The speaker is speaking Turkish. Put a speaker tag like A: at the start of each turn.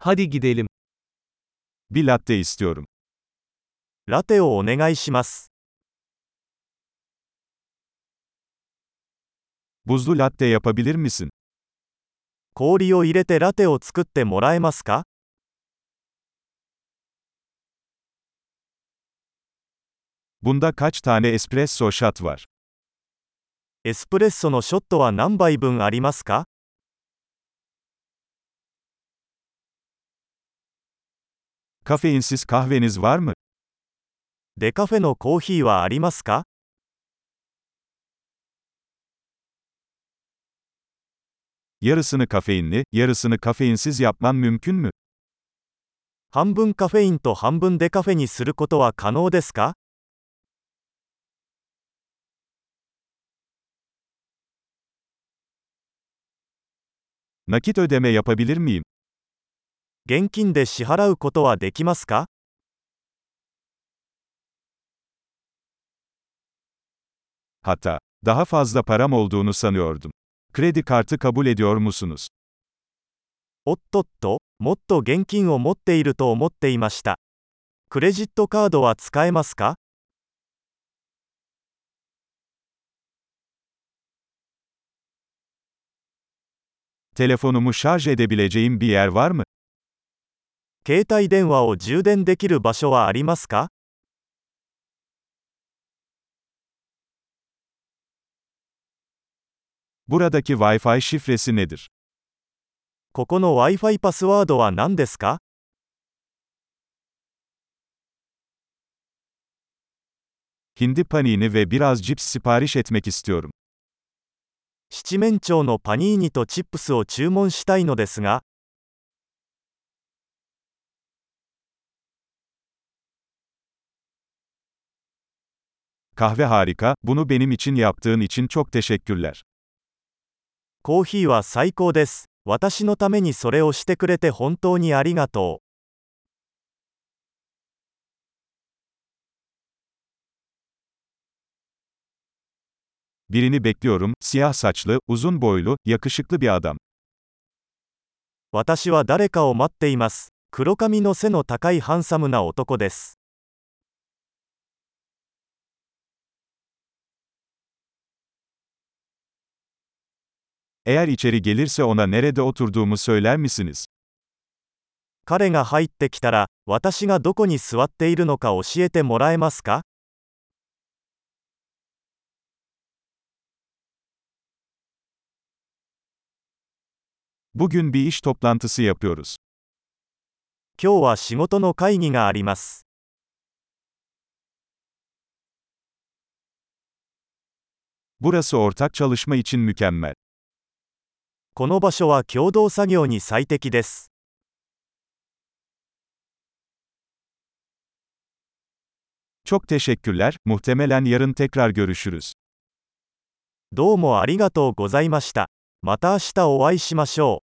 A: Hadi gidelim.
B: Bir latte istiyorum.
C: ラテをお願いします。
B: Buzlu latte yapabilir misin?
C: 氷を入れてラテを作ってもらえますか
B: Bunda kaç tane espresso shot var?
C: エスプレッソのショットは何杯分ありますか
B: Kafeinsiz kahveniz var mı?
C: デカフェのコーヒーはありますか
B: Yarısını kafeinli, yarısını kafeinsiz yapman mümkün mü?
C: 半分カフェインと半分デカフェにすることは可能ですか
B: Nakit ödeme yapabilir miyim?
C: 現金で支払うことはできますか
B: Hatta, daha fazla param olduğunu sanıyordum. Kredi kartı kabul ediyor musunuz?
C: おっとっと、もっと現金を持っていると思っていました。クレジットカードは使えますか
B: Telefonumu şarj edebileceğim bir yer var mı?
C: 携帯電話を充電できる場所はありますか
B: Buradaki Wi-Fi şifresi nedir?
C: ここの Wi-Fi パスワードは何ですか
B: Hindi paniğini ve biraz cips sipariş etmek istiyorum.
C: 七面鳥のパニーニとチップスを注文したいのですが、
B: Kahve harika, bunu benim için yaptığın için çok teşekkürler.
C: コーヒーは最高です。私のためにそれをしてくれて本当にありがとう。
B: Birini bekliyorum, siyah saçlı, uzun boylu, yakışıklı bir adam.
C: 私は誰かを待っています。黒髪の背の高いハンサムな男です。
B: Eğer içeri gelirse ona nerede oturduğumu söyler misiniz?
C: 彼が入ってきたら、私がどこに座っているのか教えてもらえますか
B: Bugün bir iş toplantısı yapıyoruz.
C: 今日は仕事の会議があります。
B: Burası ortak çalışma için mükemmel.
C: この場所は共同作業に最適です。
B: Çok teşekkürler, muhtemelen yarın tekrar görüşürüz.
C: どうもありがとうございました。また明日お会いしましょう。